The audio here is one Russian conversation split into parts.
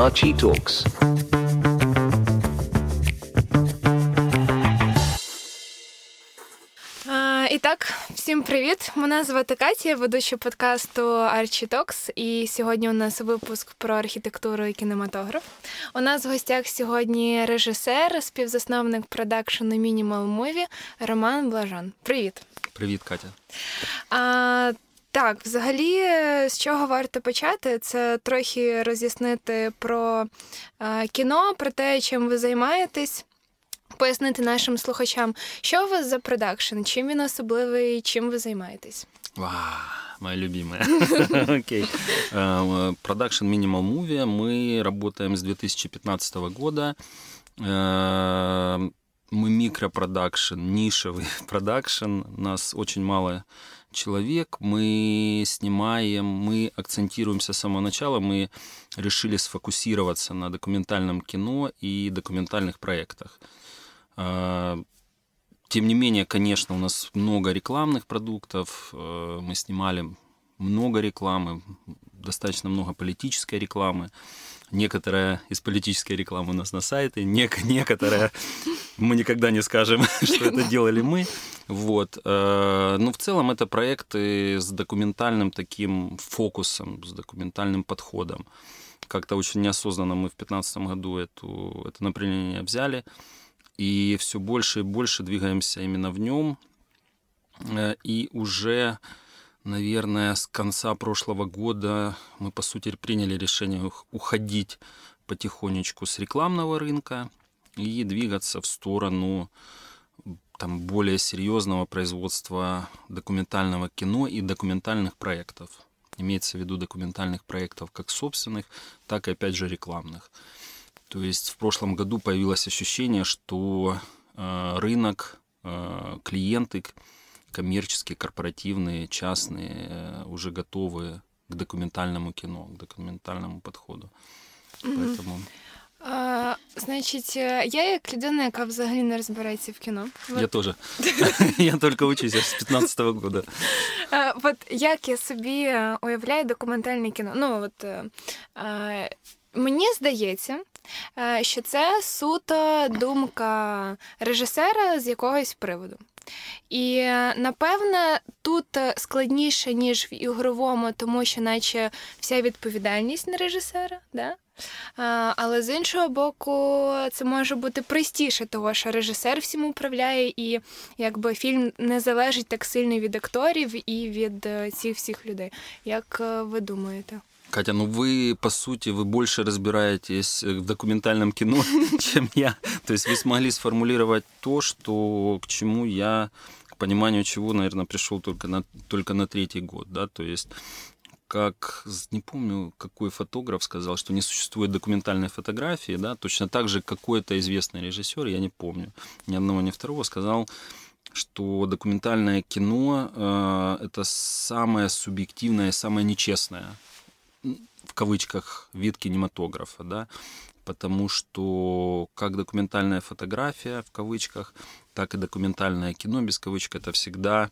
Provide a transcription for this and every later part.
Archie Talks. І так, всім привіт! Мене звати Катя, я ведуча подкасту Archie Talks, І сьогодні у нас випуск про архітектуру і кінематограф. У нас в гостях сьогодні режисер, співзасновник продакшену Minimal Movie Роман Блажан. Привіт! Привіт, Катя. А, Так, взагалі, з чого варто почати, це трохи роз'яснити про а, кіно, про те, чим ви займаєтесь пояснити нашим слухачам, що у вас за продакшн, чим він особливий, чим ви займаєтесь? Вау, моя любимая. Окей. Продакшн Minimal Movie. Мы работаем с 2015 года. Э, мы микропродакшн, нишевый продакшн. Нас очень мало человек. Мы снимаем, мы акцентируемся с самого начала. Мы решили сфокусироваться на документальном кино и документальных проектах. А, тем не менее, конечно, у нас много рекламных продуктов. Э, мы снимали много рекламы, достаточно много политической рекламы. Некоторая из политической рекламы у нас на сайте, некоторая мы никогда не скажем, что это делали мы. Вот. Э, но в целом это проекты с документальным таким фокусом, с документальным подходом. Как-то очень неосознанно мы в 2015 году эту, это направление взяли и все больше и больше двигаемся именно в нем. Э, и уже, наверное, с конца прошлого года мы, по сути, приняли решение уходить потихонечку с рекламного рынка и двигаться в сторону там, более серьезного производства документального кино и документальных проектов. Имеется в виду документальных проектов как собственных, так и, опять же, рекламных. То есть в прошлом году появилось ощущение, что э, рынок, э, клиенты коммерческие, корпоративные, частные э, уже готовы к документальному кино, к документальному подходу. Mm-hmm. Поэтому... А, Значить, я як людина, яка взагалі не розбирається в кіно. Я теж. Я тільки учусь з 15-го року. От як я собі уявляю документальне кіно? Ну, от Мені здається, е, що це суто думка режисера з якогось приводу. І напевне тут складніше, ніж в ігровому, тому що, наче, вся відповідальність на режисера, да? але з іншого боку, це може бути простіше, того що режисер всім управляє, і якби фільм не залежить так сильно від акторів і від е, цих всіх людей. Як е, ви думаєте? Катя, ну вы, по сути, вы больше разбираетесь в документальном кино, чем я. То есть вы смогли сформулировать то, что к чему я, к пониманию чего, наверное, пришел только на, только на третий год, да, то есть как, не помню, какой фотограф сказал, что не существует документальной фотографии, да, точно так же какой-то известный режиссер, я не помню, ни одного, ни второго, сказал, что документальное кино э, это самое субъективное, самое нечестное в кавычках вид кинематографа, да, потому что как документальная фотография в кавычках, так и документальное кино без кавычек это всегда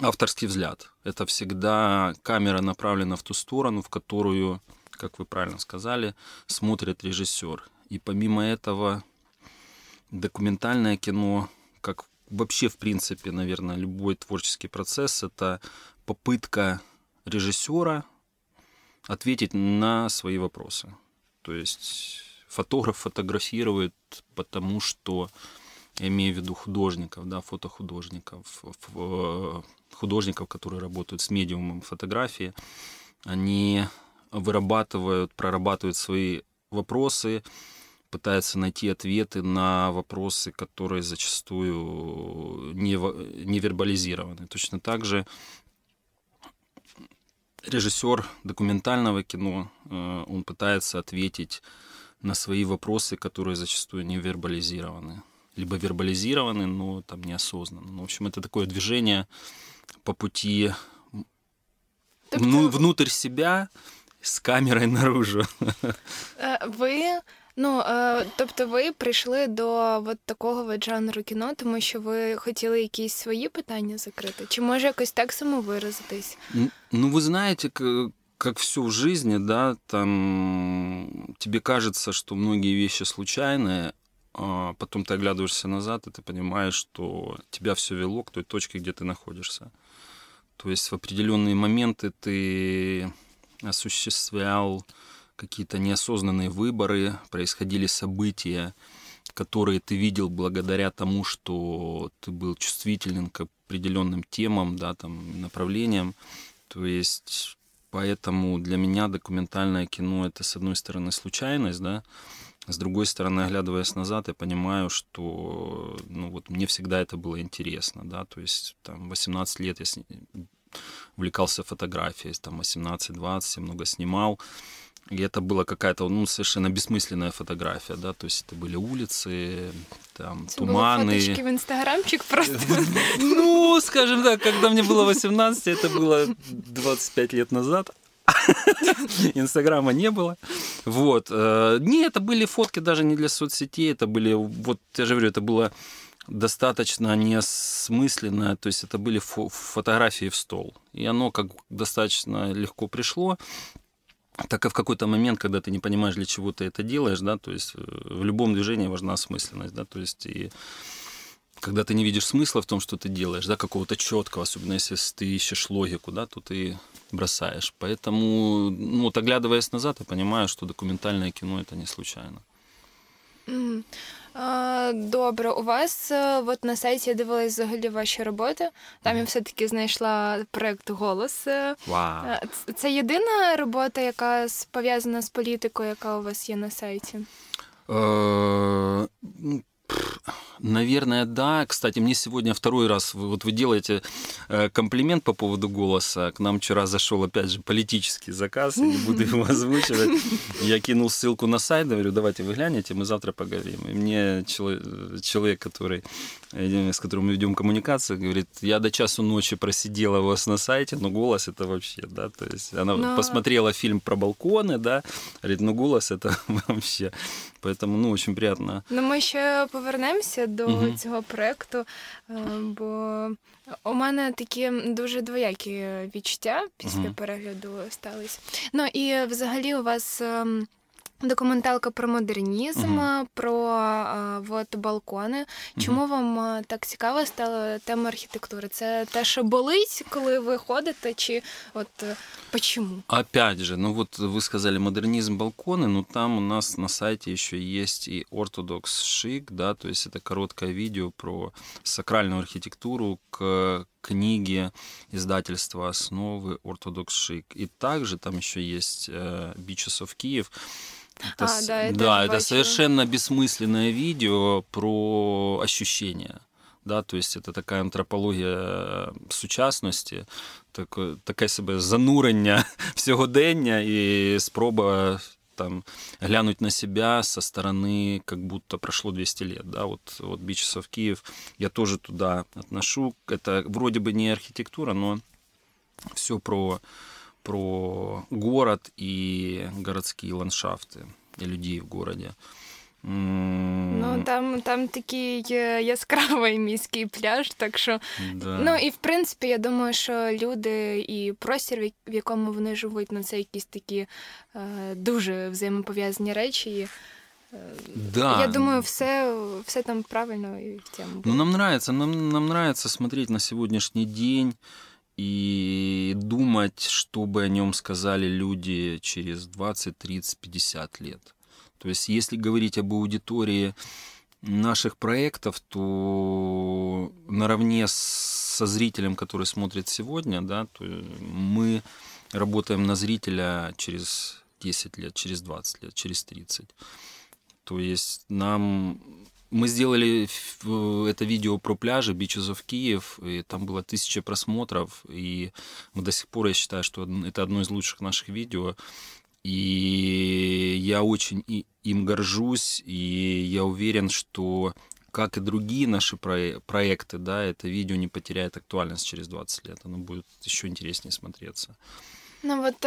авторский взгляд. Это всегда камера направлена в ту сторону, в которую, как вы правильно сказали, смотрит режиссер. И помимо этого документальное кино, как вообще в принципе, наверное, любой творческий процесс, это попытка режиссера ответить на свои вопросы. То есть фотограф фотографирует, потому что я имею в виду художников, да, фотохудожников, художников, которые работают с медиумом фотографии, они вырабатывают, прорабатывают свои вопросы, пытаются найти ответы на вопросы, которые зачастую не, не вербализированы. Точно так же режиссер документального кино, э, он пытается ответить на свои вопросы, которые зачастую не вербализированы. Либо вербализированы, но там неосознанно. Ну, в общем, это такое движение по пути ну, внутрь себя с камерой наружу. Э, вы Ну е, тобто, ви прийшли до от такого от жанру кіно, тому що ви хотіли якісь свої питання закрити? Чи може якось так самовиразитись? Ну, ви знаєте, как все в жизни, да, там тебе кажется, что многие вещи случайные, а потом ты оглядываешься назад, и ты понимаешь, что тебя все вело к той точке, где ты находишься. То есть в определенные моменты ты осуществлял какие-то неосознанные выборы, происходили события, которые ты видел благодаря тому, что ты был чувствителен к определенным темам, да, там, направлениям. То есть поэтому для меня документальное кино это, с одной стороны, случайность, да, с другой стороны, оглядываясь назад, я понимаю, что ну, вот мне всегда это было интересно, да, то есть там 18 лет я сни... увлекался фотографией, там 18-20, я много снимал, и это была какая-то ну, совершенно бессмысленная фотография, да, то есть это были улицы, там, Це туманы. Були фоточки в інстаграмчик просто. Ну, скажем так, когда мне было 18, это было 25 лет назад. Инстаграма не было. Вот. э, Не, это были фотки даже не для соцсетей, это были, вот я же говорю, это было достаточно неосмысленно, то есть это были фо- фотографии в стол. И оно как достаточно легко пришло. Так и в какой-то момент, когда ты не понимаешь, для чего ты это делаешь, да, то есть э, в любом движении важна осмысленность, да, то есть и когда ты не видишь смысла в том, что ты делаешь, да, какого-то четкого, особенно если ты ищешь логику, да, то ты бросаешь. Поэтому, ну, вот оглядываясь назад, я понимаю, что документальное кино это не случайно. Мгм. Добре, у вас е, от на сайті я дивилась взагалі ваші роботи. Там я все-таки знайшла проект Голос. Е, Вау. е, Це єдина робота, яка пов'язана з політикою, яка у вас є на сайті. Ну, Наверное, да. Кстати, мне сегодня второй раз, вот вы делаете э, комплимент по поводу голоса. К нам вчера зашел, опять же, политический заказ, я не буду его озвучивать. Я кинул ссылку на сайт, говорю, давайте вы глянете, мы завтра поговорим. И мне чело- человек, который, с которым мы ведем коммуникацию, говорит, я до часу ночи просидела у вас на сайте, но голос это вообще, да, то есть она Но- посмотрела фильм про балконы, да, говорит, ну голос это вообще. Поэтому, ну, очень приятно. Ну, ми ще повернемося до Мгм. цього проекту, е, бо у мене такі дуже двоякі відчуття після Мгм. перегляду стались. Ну і взагалі у вас. ем, Документалка про модернізм, Мгм. про е, от, балкони. Чому вам е, так цікава стала тема архітектури? Це те, що болить, коли ви ходите, чи от е, почему? Опять же, ну вот вы сказали модернизм балконы, но там у нас на сайте еще есть и Orthodox Chic, да, то есть это короткое видео про сакральную архитектуру к книге издательства «Основы Orthodox Chic». И также там еще есть э, Beaches of Kiev. А, с- да, я да, тоже это бачила. совершенно бессмысленное видео про ощущения. Да, то есть это такая антропологія сучасності, так, таке себе занурення в сьогодення і спроба там глянуть на себя со стороны, как будто прошло 200 лет, да, вот, вот Beaches of Kiev я тоже туда отношу, это вроде бы не архитектура, но все про, про город и городские ландшафты и людей в городе. М, Ну там, там такий е, яскравий міський пляж, так що да. Ну і в принципі, я думаю, що люди і простір, в як- в якому вони живуть, ну це якісь такі е, дуже взаємопов'язані речі. І, е, да. Я думаю, все, все там правильно і в цьому. Ну, нам нравится, нам, нам нравится смотреть на сегодняшний день и думать, что бы о нем сказали люди через 20, 30, 50 лет. То есть, если говорить об аудитории наших проектов, то наравне со зрителем, который смотрит сегодня, да, то мы работаем на зрителя через 10 лет, через 20 лет, через 30. То есть нам мы сделали ф- это видео про пляжи Beaches of Киев, и там было тысяча просмотров, и мы до сих пор, я считаю, что это одно из лучших наших видео, и я очень им горжусь, и я уверен, что как и другие наши про- проекты, да, это видео не потеряет актуальность через 20 лет, оно будет еще интереснее смотреться. Ну от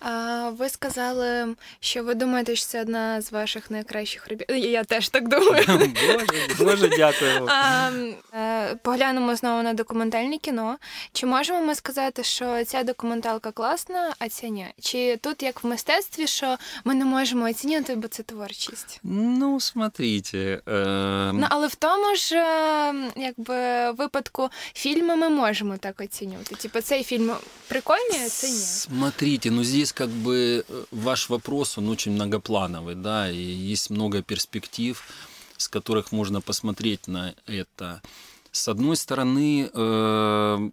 а, ви сказали, що ви думаєте, що це одна з ваших найкращих робіт. Я теж так думаю. Боже, Боже, дякую. А, е, Поглянемо знову на документальне кіно. Чи можемо ми сказати, що ця документалка класна, а ця ні? Чи тут як в мистецтві, що ми не можемо оцінювати, бо це творчість? Ну, смотрите. Э... Ну, але в тому ж е, якби випадку фільму ми можемо так оцінювати. Типу, цей фільм прикольний, а це ні. Смотрите, ну здесь как бы э, ваш вопрос, он очень многоплановый, да, и есть много перспектив, с которых можно посмотреть на это. С одной стороны, э,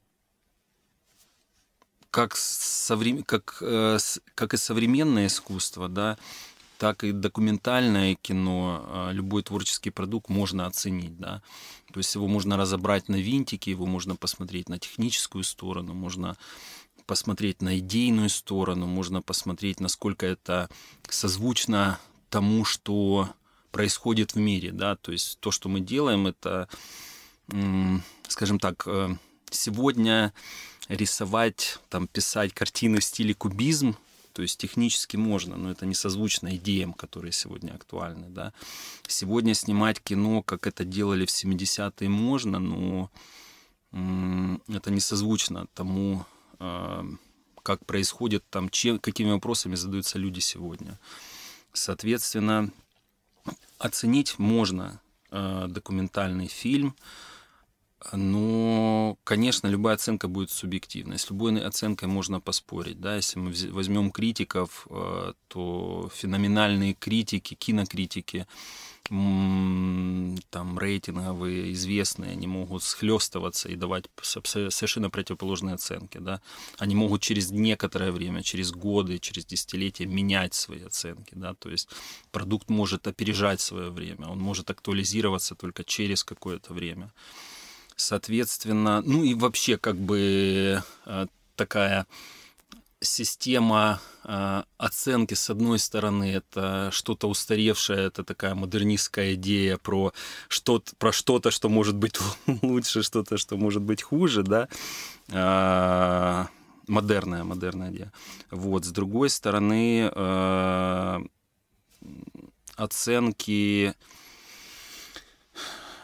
как, соврем... как, э, как и современное искусство, да, так и документальное кино, э, любой творческий продукт можно оценить, да. То есть его можно разобрать на винтики, его можно посмотреть на техническую сторону, можно посмотреть на идейную сторону, можно посмотреть, насколько это созвучно тому, что происходит в мире, да, то есть то, что мы делаем, это, скажем так, э, сегодня рисовать, там, писать картины в стиле кубизм, то есть технически можно, но это не созвучно идеям, которые сегодня актуальны. Да. Сегодня снимать кино, как это делали в 70-е, можно, но это не созвучно тому, как происходит там, чем, какими вопросами задаются люди сегодня. Соответственно, оценить можно э, документальный фильм, но, конечно, любая оценка будет субъективной. С любой оценкой можно поспорить. Да? Если мы возьмем критиков, э, то феноменальные критики, кинокритики, там рейтинговые, известные, они могут схлестываться и давать совершенно противоположные оценки. Да? Они могут через некоторое время, через годы, через десятилетия менять свои оценки. Да? То есть продукт может опережать свое время, он может актуализироваться только через какое-то время. Соответственно, ну и вообще как бы э, такая система э, оценки, с одной стороны, это что-то устаревшее, это такая модернистская идея про что-то, про что-то, что может быть лучше, что-то, что может быть хуже, да, э, модерная, модерная идея. Вот, с другой стороны, э, оценки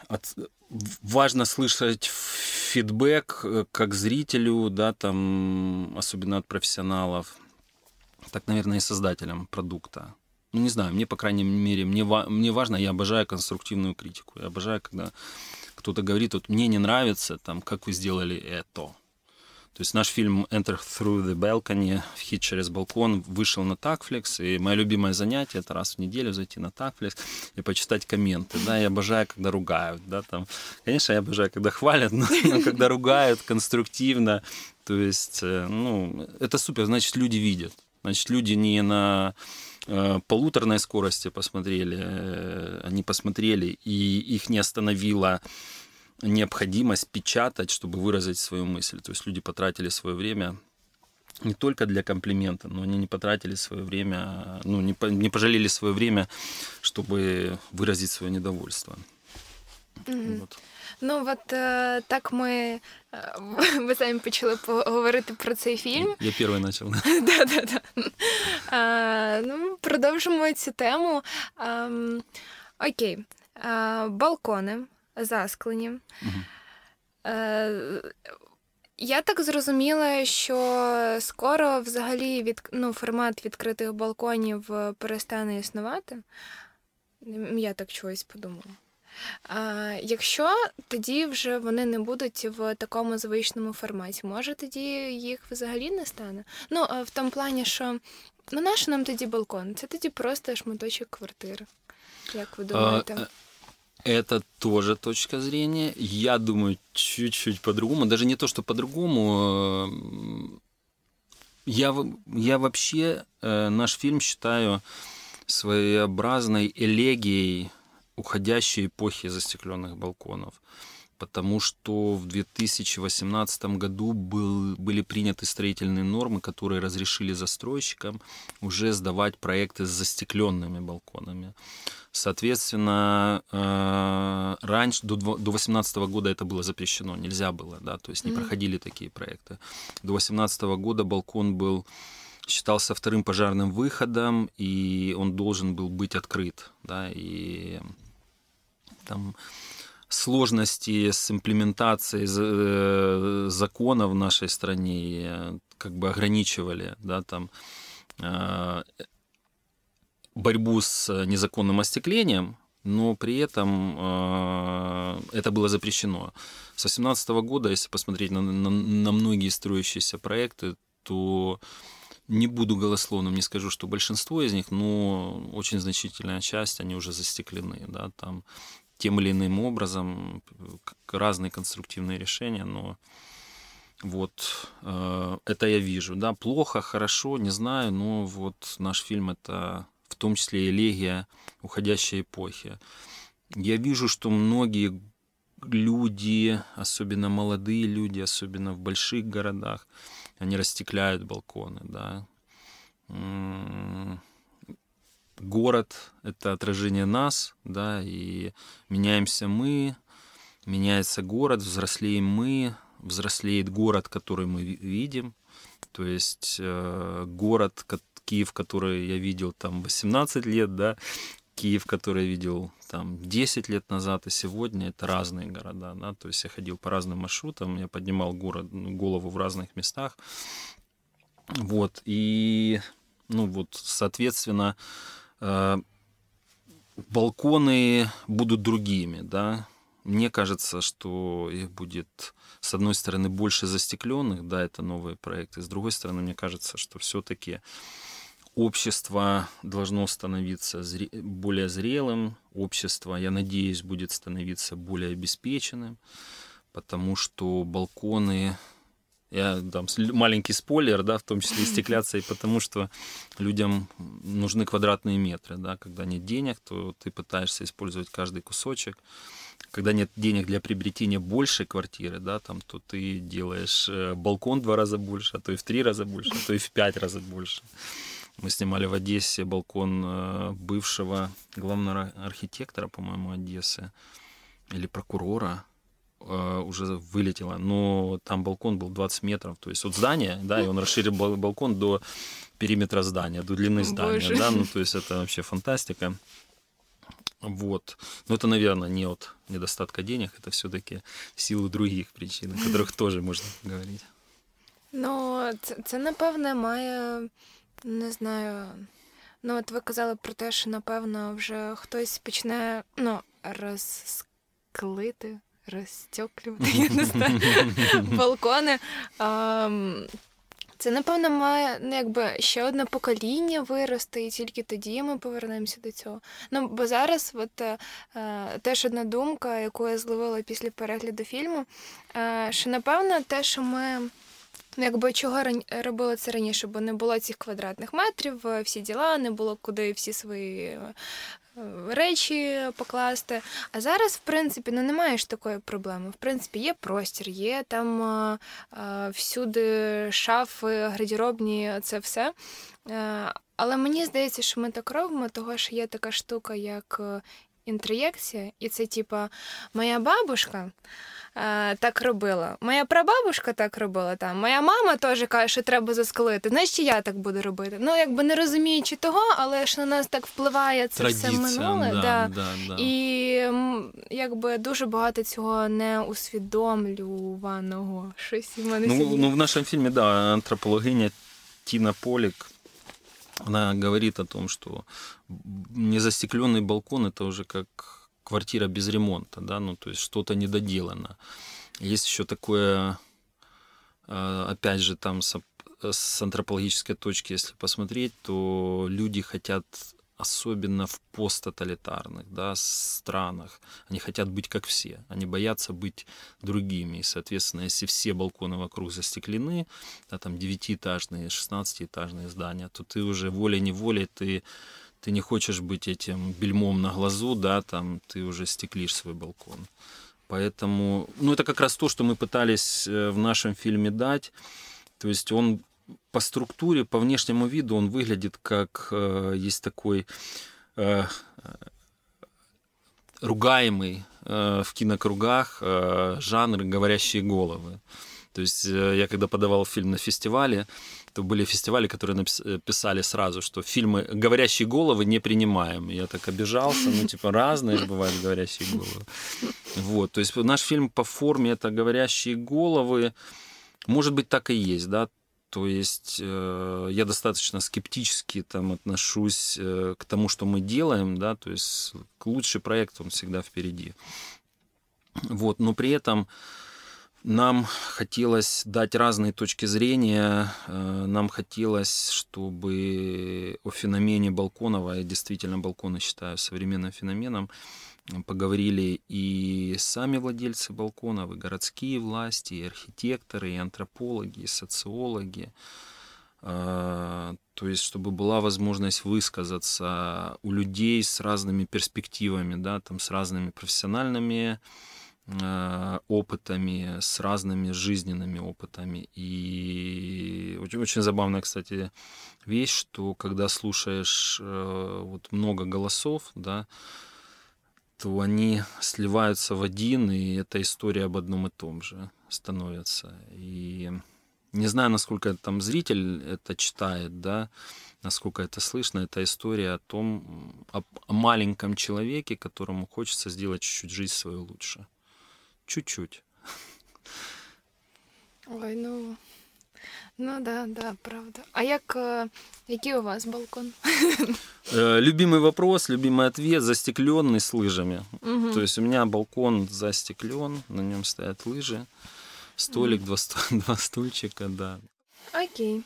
от, важно слышать фидбэк э, как зрителю, да, там, особенно от профессионалов, так, наверное, и создателям продукта. Ну, не знаю, мне, по крайней мере, мне, мне важно, я обожаю конструктивную критику. Я обожаю, когда кто-то говорит, вот мне не нравится, там, как вы сделали это. То есть наш фильм Enter Through the Balcony, вхід через балкон, вышел на Такфликс, и мое любимое занятие это раз в неделю зайти на Такфликс и почитать комменты. Да, я обожаю, когда ругают. Да, там. Конечно, я обожаю, когда хвалят, но, но когда ругают конструктивно, то есть, э, ну, это супер, значит, люди видят. Значит, люди не на э, полуторной скорости посмотрели, э, они посмотрели, и их не остановило необходимость печатать, чтобы выразить свою мысль. То есть люди потратили свое время не только для комплимента, но они не потратили свое время, ну, не, не пожалели свое время, чтобы выразить свое недовольство. Mm-hmm. Вот. Ну, от е, так ми ви самі почали поговорити про цей фільм. Я перший почав. Да-да-да. Ну, Продовжимо цю тему. А, окей. А, балкони засклені. Угу. Е, я так зрозуміла, що скоро взагалі від, ну, формат відкритих балконів перестане існувати. Я так чогось подумала. А, Якщо тоді вже вони не будуть в такому звичному форматі, може тоді їх взагалі не стане? Ну, в тому плані, що ну наш нам тоді балкон? Це тоді просто шматочок квартири. Як ви думаєте? А, это тоже точка зрения. Я думаю, чуть-чуть по-другому. Даже не то, что по-другому. Э, я, я вообще э, наш фильм считаю своеобразной элегией уходящей эпохи застекленных балконов. Потому что в 2018 году был, были приняты строительные нормы, которые разрешили застройщикам уже сдавать проекты с застекленными балконами. Соответственно, э, раньше, до 2018 года это было запрещено, нельзя было, да, то есть не mm-hmm. проходили такие проекты. До 2018 года балкон был считался вторым пожарным выходом, и он должен был быть открыт, да, и там сложности с имплементацией э, закона в нашей стране э, как бы ограничивали, да, там э, борьбу с незаконным остеклением, но при этом это было запрещено. С 2018 года, если посмотреть на, на, на многие строящиеся проекты, то не буду голословным, не скажу, что большинство из них, но очень значительная часть, они уже застеклены, да, там тем или иным образом, разные конструктивные решения, но вот э, это я вижу, да, плохо, хорошо, не знаю, но вот наш фильм это в том числе элегия уходящей эпохи. Я вижу, что многие люди, особенно молодые люди, особенно в больших городах, они растекляют балконы, да город — это отражение нас, да, и меняемся мы, меняется город, взрослеем мы, взрослеет город, который мы видим. То есть э, город, Киев, который я видел там 18 лет, да, Киев, который я видел там 10 лет назад и сегодня, это разные города, да, то есть я ходил по разным маршрутам, я поднимал город, ну, голову в разных местах, вот, и, ну вот, соответственно, Э, балконы будут другими, да. Мне кажется, что их будет, с одной стороны, больше застекленных, да, это новые проекты, с другой стороны, мне кажется, что все-таки общество должно становиться зре- более зрелым, общество, я надеюсь, будет становиться более обеспеченным, потому что балконы я дам маленький спойлер, да, в том числе и стекляться, и потому что людям нужны квадратные метры, да, когда нет денег, то ты пытаешься использовать каждый кусочек. Когда нет денег для приобретения большей квартиры, да, там, то ты делаешь э, балкон в два раза больше, а то и в три раза больше, а то и в пять раз больше. Мы снимали в Одессе балкон э, бывшего главного архитектора, по-моему, Одессы, или прокурора, уже вылетело, но там балкон был 20 метров, то есть от здания, да, и он расширил балкон до периметра здания, до длины здания, Боже. да, ну то есть это вообще фантастика. Вот. Но это, наверное, не от недостатка денег, это все-таки в силу других причин, о которых тоже можна говорити. Ну, це напевне має, не знаю. Ну, от ви казали про те, що напевно вже хтось почне ну, розклити розтьоклювати, я не знаю, балкони. Це, напевно, має ну, якби ще одне покоління вирости, і тільки тоді ми повернемося до цього. Ну, бо зараз, от е, теж одна думка, яку я зловила після перегляду фільму, е, що напевно те, що ми. Ну, якби чого робили це раніше, бо не було цих квадратних метрів, всі діла, не було куди всі свої речі покласти. А зараз, в принципі, ну немає ж такої проблеми. В принципі, є простір, є там а, а, всюди шафи, гардеробні, це все. А, але мені здається, що ми так робимо, того що є така штука, як е, інтроєкція, і це типа моя бабушка е, так робила, моя прабабушка так робила там, моя мама теж каже, що треба заскалити. Значить, я так буду робити. Ну, якби не розуміючи того, але ж на нас так впливає це Традиція, все минуле. Да, да. Да, да. І якби дуже багато цього не усвідомлюваного. Щось в мене ну, ну, в нашому фільмі, да, антропологиня Тіна Полік. Она говорит о том, что незастекленный балкон это уже как квартира без ремонта, да, ну то есть что-то недоделано. Есть еще такое, э, опять же, там с антропологической точки, если посмотреть, то люди хотят особенно в посттоталитарных да, странах. Они хотят быть как все, они боятся быть другими. И, соответственно, если все балконы вокруг застеклены, да, там девятиэтажные, шестнадцатиэтажные здания, то ты уже волей-неволей ты ты не хочешь быть этим бельмом на глазу, да, там ты уже стеклишь свой балкон. Поэтому, ну, это как раз то, что мы пытались э, в нашем фильме дать. То есть он по структуре, по внешнему виду, он выглядит как э, есть такой э, ругаемый э, в кинокругах э, жанр говорящие головы. То есть э, я когда подавал фильм на фестивале, то были фестивали, которые написали сразу, что фильмы «Говорящие головы» не принимаем. Я так обижался, ну, типа, разные бывают «Говорящие головы». Вот, то есть наш фильм по форме это «Говорящие головы», может быть, так и есть, да, то есть э, я достаточно скептически там отношусь э, к тому, что мы делаем, да, то есть лучший проект он всегда впереди. Вот, но при этом нам хотелось дать разные точки зрения. Э, нам хотелось, чтобы о феномене Балконова, я действительно балконы считаю современным феноменом, поговорили и сами владельцы балконов, и городские власти, и архитекторы, и антропологи, и социологи. Э, то есть, чтобы была возможность высказаться у людей с разными перспективами, да, там, с разными профессиональными Э, опытами, с разными жизненными опытами. И очень, очень забавная, кстати, вещь, что когда слушаешь э, вот много голосов, да, то они сливаются в один, и эта история об одном и том же становится. И не знаю, насколько там зритель это читает, да, насколько это слышно, это история о том, о, о маленьком человеке, которому хочется сделать чуть-чуть жизнь свою лучше чуть-чуть. Ой, ну. Ну да, да, правда. А як, який у вас балкон? Э, любимый вопрос, любимый ответ, застекленный с лыжами. Угу. То есть у меня балкон застеклен, на нем стоят лыжи, столик, угу. два, два стульчика, да. Окей.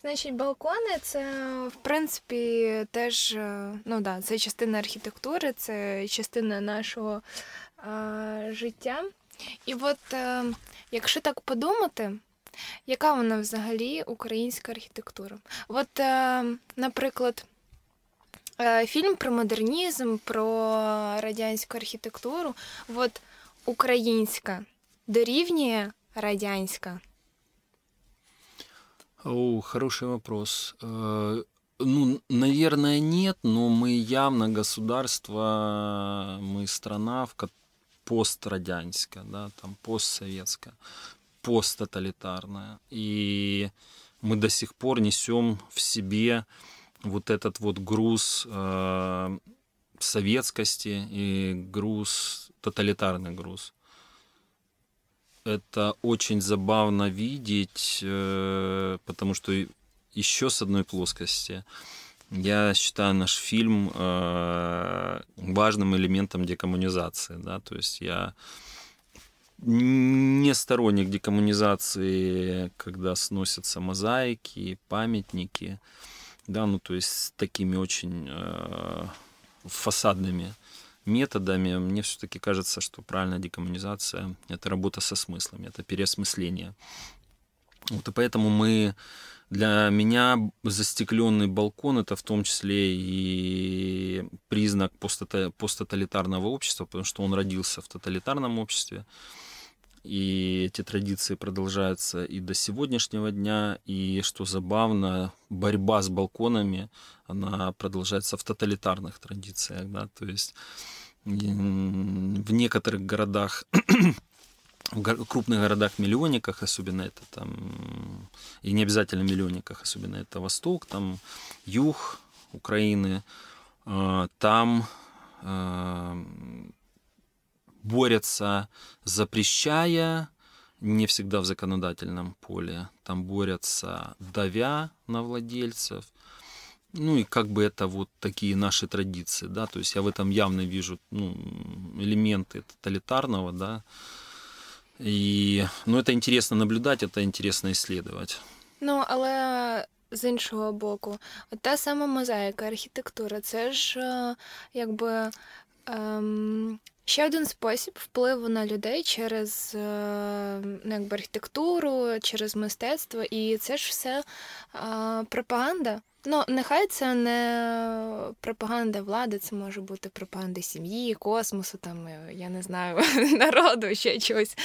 Значить, балкони це, в принципі, теж ну да, це частина архітектури, це частина нашого а, життя. І от е, якщо так подумати, яка вона взагалі українська архітектура? От, е, наприклад, е, фільм про модернізм, про радянську архітектуру, от українська дорівнює радянська. О, хороший вопрос. Ну, наверное, нет, но мы явно государство, мы страна, в пострадянская, да, там постсоветская, посттоталитарная. И мы до сих пор несем в себе вот этот вот груз э, советскости и груз, тоталитарный груз. Это очень забавно видеть, э, потому что еще с одной плоскости я считаю наш фильм э, важным элементом декоммунизации, да, то есть я не сторонник декоммунизации, когда сносятся мозаики, памятники, да, ну то есть с такими очень э, фасадными методами. Мне все-таки кажется, что правильная декоммунизация – это работа со смыслами, это переосмысление. Вот и поэтому мы для меня застекленный балкон это в том числе и признак посттоталитарного общества, потому что он родился в тоталитарном обществе. И эти традиции продолжаются и до сегодняшнего дня. И что забавно, борьба с балконами, она продолжается в тоталитарных традициях. Да? То есть в некоторых городах в крупных городах-миллионниках, особенно это там, и не обязательно миллионниках, особенно это Восток, там юг Украины, а, там а, борются, запрещая, не всегда в законодательном поле, там борются, давя на владельцев, ну и как бы это вот такие наши традиции, да, то есть я в этом явно вижу ну, элементы тоталитарного, да, і ну, це інтересно наблюдати, це інтересно исследовать. Ну, але з іншого боку, от та сама мозаїка, архітектура, це ж якби ем, ще один спосіб впливу на людей через ну, якби архітектуру, через мистецтво, і це ж все пропаганда. Ну, нехай це не пропаганда влади, це може бути пропаганда сім'ї, космосу, там, е, я не знаю, народу, ще чогось.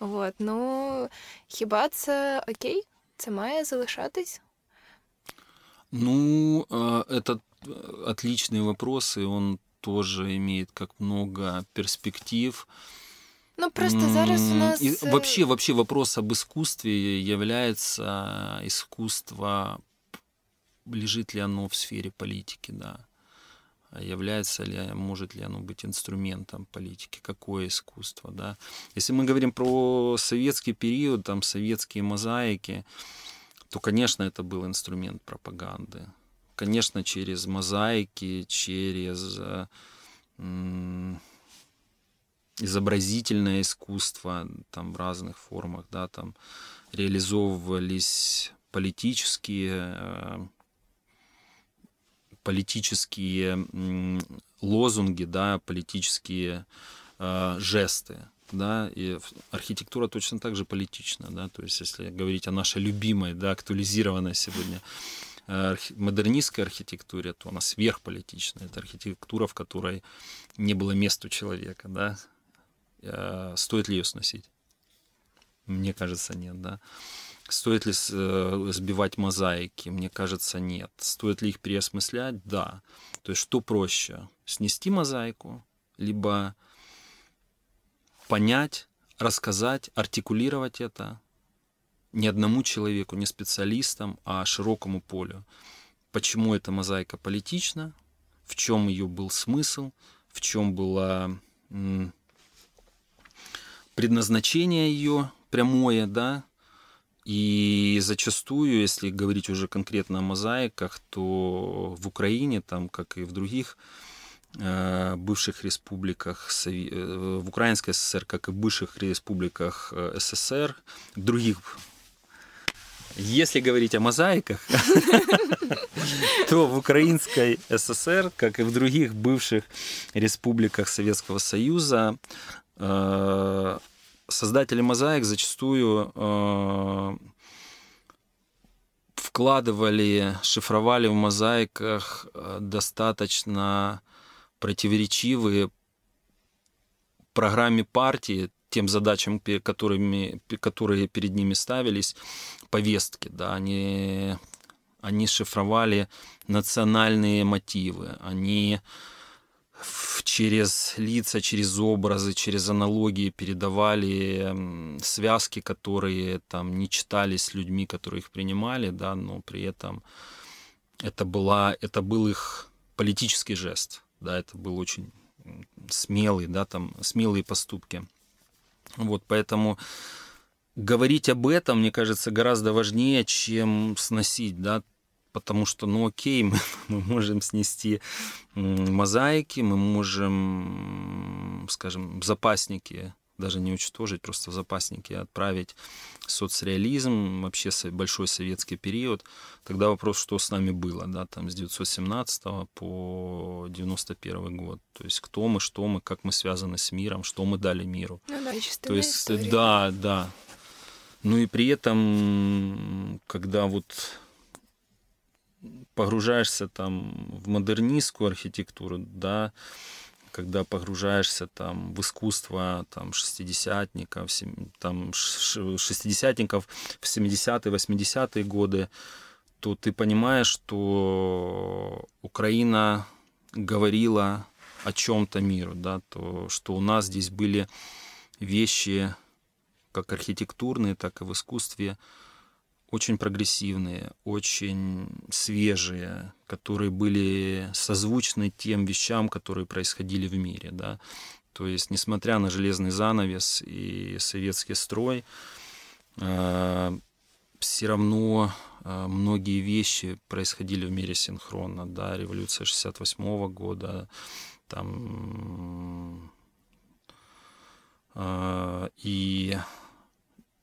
От. Ну, хіба це окей? Це має залишатись? Ну, это отличный вопрос, и он тоже имеет как много перспектив. Ну, просто зараз у нас... И вообще, вообще вопрос об искусстве является искусство лежит ли оно в сфере политики, да, является ли, может ли оно быть инструментом политики, какое искусство, да. Если мы говорим про советский период, там, советские мозаики, то, конечно, это был инструмент пропаганды. Конечно, через мозаики, через изобразительное искусство там в разных формах, да, там реализовывались политические э, политические лозунги, да, политические э, жесты, да, и архитектура точно так же политична, да, то есть если говорить о нашей любимой, да, актуализированной сегодня э, модернистской архитектуре, то она сверхполитичная. Это архитектура, в которой не было места у человека, да. Э, стоит ли ее сносить? Мне кажется, нет, да. Стоит ли э, сбивать мозаики? Мне кажется, нет. Стоит ли их переосмыслять? Да. То есть что проще? Снести мозаику, либо понять, рассказать, артикулировать это не одному человеку, не специалистам, а широкому полю. Почему эта мозаика политична, в чем ее был смысл, в чем было предназначение ее прямое, да, и зачастую, если говорить уже конкретно о мозаиках, то в Украине, там, как и в других э, бывших республиках, э, в Украинской ССР, как и в бывших республиках э, СССР, других если говорить о мозаиках, то в Украинской ССР, как и в других бывших республиках Советского Союза, создатели мозаик зачастую э, вкладывали, шифровали в мозаиках э, достаточно противоречивые программе партии, тем задачам, которыми, которые перед ними ставились, повестки. Да, они, они шифровали национальные мотивы, они через лица, через образы, через аналогии передавали связки, которые там не читались людьми, которые их принимали, да, но при этом это, была, это был их политический жест, да, это был очень смелый, да, там, смелые поступки. Вот, поэтому говорить об этом, мне кажется, гораздо важнее, чем сносить, да, потому что, ну окей, мы, мы можем снести мозаики, мы можем, скажем, запасники даже не уничтожить, просто в запасники отправить соцреализм, вообще большой советский период. Тогда вопрос, что с нами было, да, там с 917 по 91 год. То есть кто мы, что мы, как мы связаны с миром, что мы дали миру. Ну, да, То есть, история. да, да. Ну и при этом, когда вот погружаешься там в модернистскую архитектуру, да, когда погружаешься там в искусство там шестидесятников, там шестидесятников в 70-е, 80-е годы, то ты понимаешь, что Украина говорила о чем-то миру, да, то, что у нас здесь были вещи, как архитектурные, так и в искусстве, очень прогрессивные, очень свежие, которые были созвучны тем вещам, которые происходили в мире. Да? То есть, несмотря на железный занавес и советский строй, э, все равно э, многие вещи происходили в мире синхронно. Да? Революция 68 года, там, э, и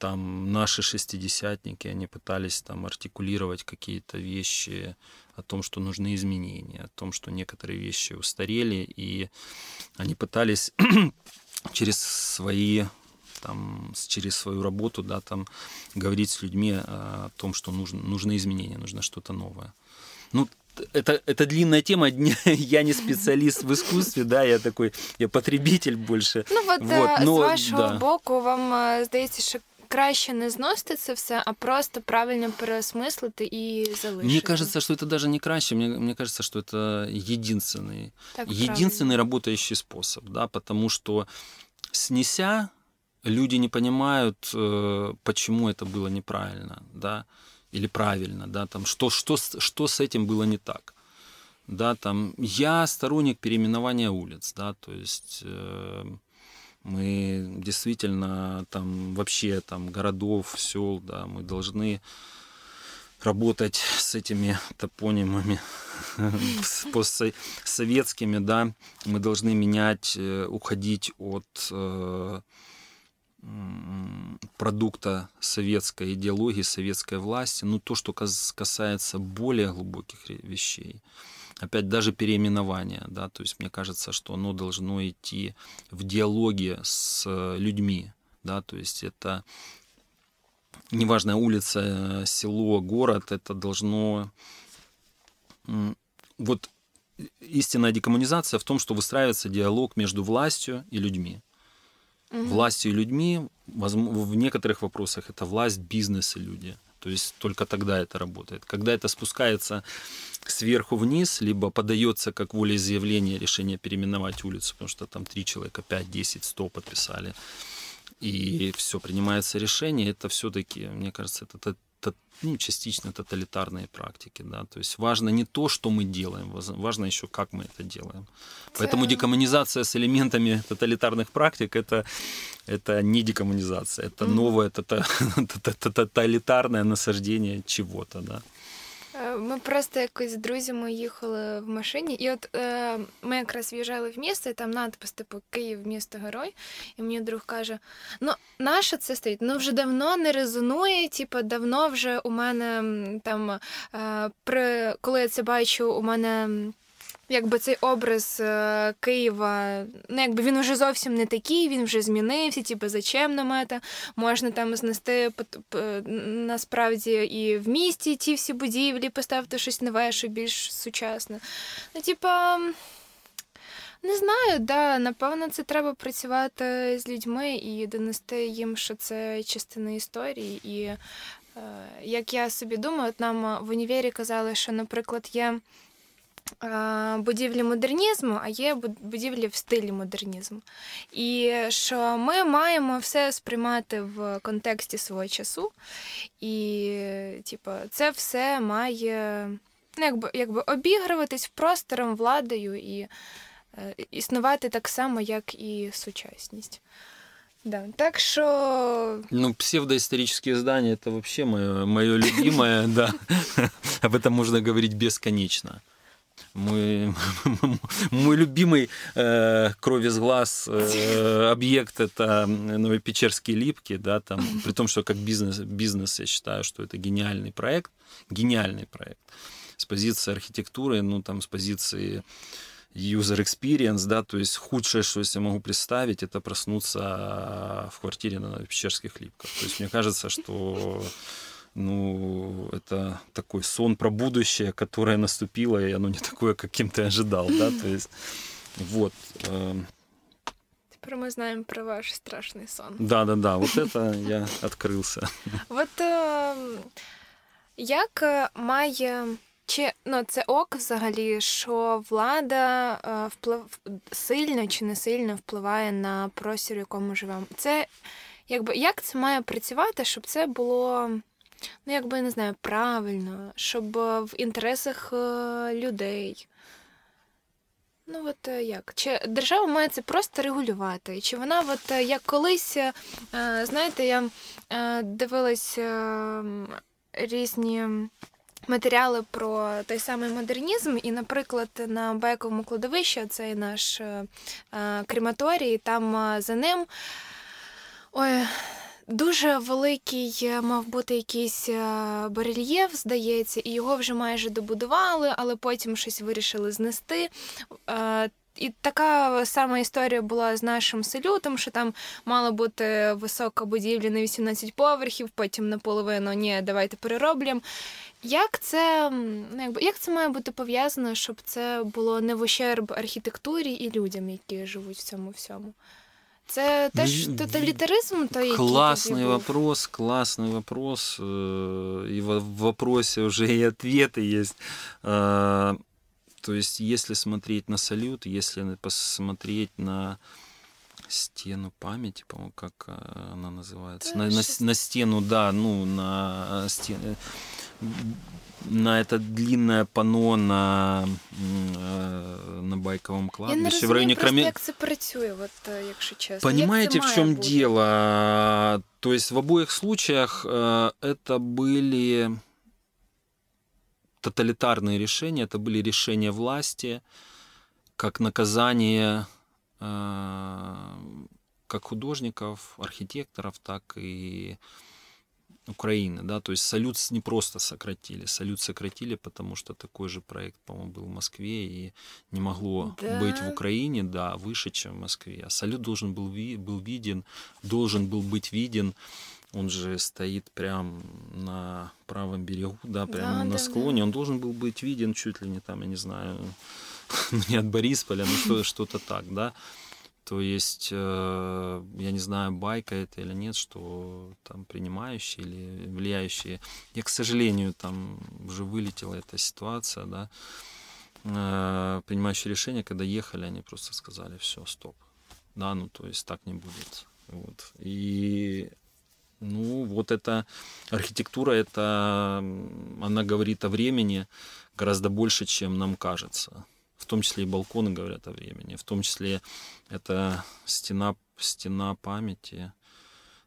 там наши шестидесятники, они пытались там артикулировать какие-то вещи о том, что нужны изменения, о том, что некоторые вещи устарели, и они пытались через свои там, через свою работу, да, там, говорить с людьми о том, что нужно, нужны изменения, нужно что-то новое. Ну, это, это длинная тема, я не специалист в искусстве, да, я такой, я потребитель больше. Ну, вот, вот но, з вашого да. боку, вам здається, що краще не зносити це все, а просто правильно переосмислити і залишити. Мне кажется, что это даже не краще, мне, мне кажется, что это единственный, так, единственный правильно. работающий способ, да, потому что снеся, люди не понимают, э, почему это было неправильно, да, или правильно, да, там, что, что, что с этим было не так. Да, там, я сторонник переименования улиц, да, то есть э, мы действительно там вообще там городов, сел, да, мы должны работать с этими топонимами постсоветскими, да, мы должны менять, э, уходить от э, продукта советской идеологии, советской власти, ну то, что касается более глубоких вещей, опять даже переименования, да, то есть мне кажется, что оно должно идти в диалоге с людьми, да, то есть это неважно улица, село, город, это должно вот истинная декоммунизация в том, что выстраивается диалог между властью и людьми угу. властью и людьми, в некоторых вопросах это власть, бизнес и люди. То есть только тогда это работает. Когда это спускается сверху вниз, либо подается как волеизъявление решение переименовать улицу, потому что там три человека, 5, 10, 100 подписали, и все, принимается решение, это все-таки, мне кажется, это ну, частично тоталитарные практики. Да? То есть важно не то, что мы делаем, важно еще, как мы это делаем. Поэтому декоммунизация с элементами тоталитарных практик это, это не декоммунизация, это новое тоталитарное насаждение чего-то. Да? Е, ми просто якось з друзями їхали в машині, і от е, ми якраз в'їжджали в місто, і там надпис, типу Київ, місто герой. І мені друг каже: Ну, наша це стоїть? Ну вже давно не резонує. Типу, давно вже у мене там е, при коли я це бачу, у мене якби цей образ е, Києва, ну якби він вже зовсім не такий, він вже змінився, типу, зачем намета. Можна там знести насправді і в місті ті всі будівлі, поставити щось нове, що більш сучасне. Ну, типа. Не знаю, да, напевно, це треба працювати з людьми і донести їм, що це частина історії. І е, як я собі думаю, от нам в універі казали, що, наприклад, є будівлі модернізму, а є будівлі в стилі модернізму. І що ми маємо все сприймати в контексті свого часу, і типу, це все має ну, якби, якби обігруватись простором, владою і е, існувати так само, як і сучасність. Да, так что... Ну, псевдоисторические здания это вообще мое, мое любимое, да. Об этом можно говорить бесконечно. Мой, мой любимый э, кровь из глаз э, объект это Новопечерские липки, да, там, при том, что как бизнес, бизнес я считаю, что это гениальный проект, гениальный проект с позиции архитектуры, ну, там, с позиции user experience, да, то есть худшее, что я себе могу представить, это проснуться в квартире на Новопечерских липках. То есть мне кажется, что ну, это такой сон про будущее, которое наступило, и оно не такое, каким ты ожидал, да, то есть, вот. Эм. Теперь мы знаем про ваш страшный сон. Да-да-да, вот это я открылся. Вот як має чи ну це ок взагалі, що влада вплив сильно чи не сильно впливає на простір, в якому живемо? Це якби як це має працювати, щоб це було ну якби не знаю, правильно, щоб в інтересах людей. Ну, от як? Чи держава має це просто регулювати? Чи вона, от як колись, знаєте, я дивилась різні матеріали про той самий модернізм, і, наприклад, на Байковому кладовищі цей наш крематорій, там за ним. Ой, Дуже великий мав бути якийсь барельєф, здається, і його вже майже добудували, але потім щось вирішили знести. І така сама історія була з нашим салютом, що там мала бути висока будівля на 18 поверхів, потім наполовину ні, давайте перероблям. Як це ну, якби, як це має бути пов'язано, щоб це було не в ущерб архітектурі і людям, які живуть в цьому всьому? Це теж тоталітаризм? То, який классный вопрос, классный вопрос. Э, и в вопросе уже и ответы есть. Э, то есть, если смотреть на салют, если посмотреть на стену памяти, по-моему, как э, она называется, на, на, на стену, да, ну, на стену, на это длинное пано на э, на байковом кладбище Я не в районе Кроме... як це працює, от, якщо чесно. Понимаете, в чем бути? дело? То есть в обоих случаях э, это были тоталитарные решения, это были решения власти, как наказание как художников, архитекторов, так и Украины, да, то есть салют не просто сократили, салют сократили, потому что такой же проект, по-моему, был в Москве и не могло да. быть в Украине, да, выше, чем в Москве. А салют должен был, был виден, должен был быть виден, он же стоит прям на правом берегу, да, прямо да, на да, склоне, да. он должен был быть виден чуть ли не там, я не знаю, не от Борисполя, ну что, что-то так, да. То есть, э, я не знаю, байка это или нет, что там принимающие или влияющие. Я, к сожалению, там уже вылетела эта ситуация, да. Э, принимающие решения, когда ехали, они просто сказали, все, стоп. Да, ну то есть так не будет. Вот. И ну, вот эта архитектура, это, она говорит о времени гораздо больше, чем нам кажется в том числе и балконы говорят о времени, в том числе это стена, стена памяти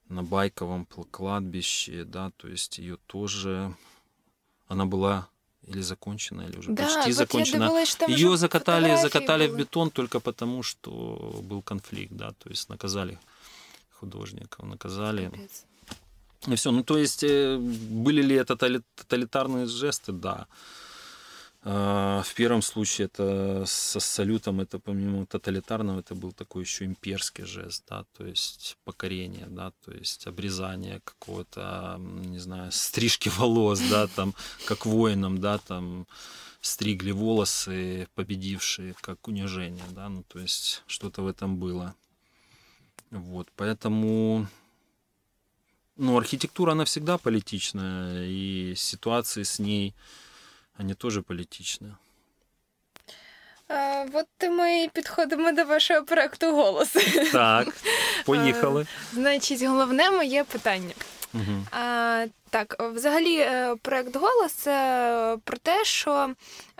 на Байковом кладбище, да, то есть ее тоже, она была или закончена, или уже да, почти вот закончена. Думала, ее закатали, закатали в бетон только потому, что был конфликт, да, то есть наказали художников, наказали. Капец. И все. Ну, то есть, э, были ли это тоталитарные жесты? Да. А, в первом случае это со салютом, это помимо тоталитарного, это был такой еще имперский жест, да, то есть покорение, да, то есть обрезание какого-то, не знаю, стрижки волос, да, там, как воинам, да, там, стригли волосы победившие, как унижение, да, ну, то есть что-то в этом было. Вот, поэтому, ну, архитектура, она всегда политичная, и ситуации с ней, они тоже політичні. От ми підходимо до вашого проекту голос. Так, поїхали. Значить, головне моє питання. Угу. А, Так, взагалі, е, проект голос це про те, що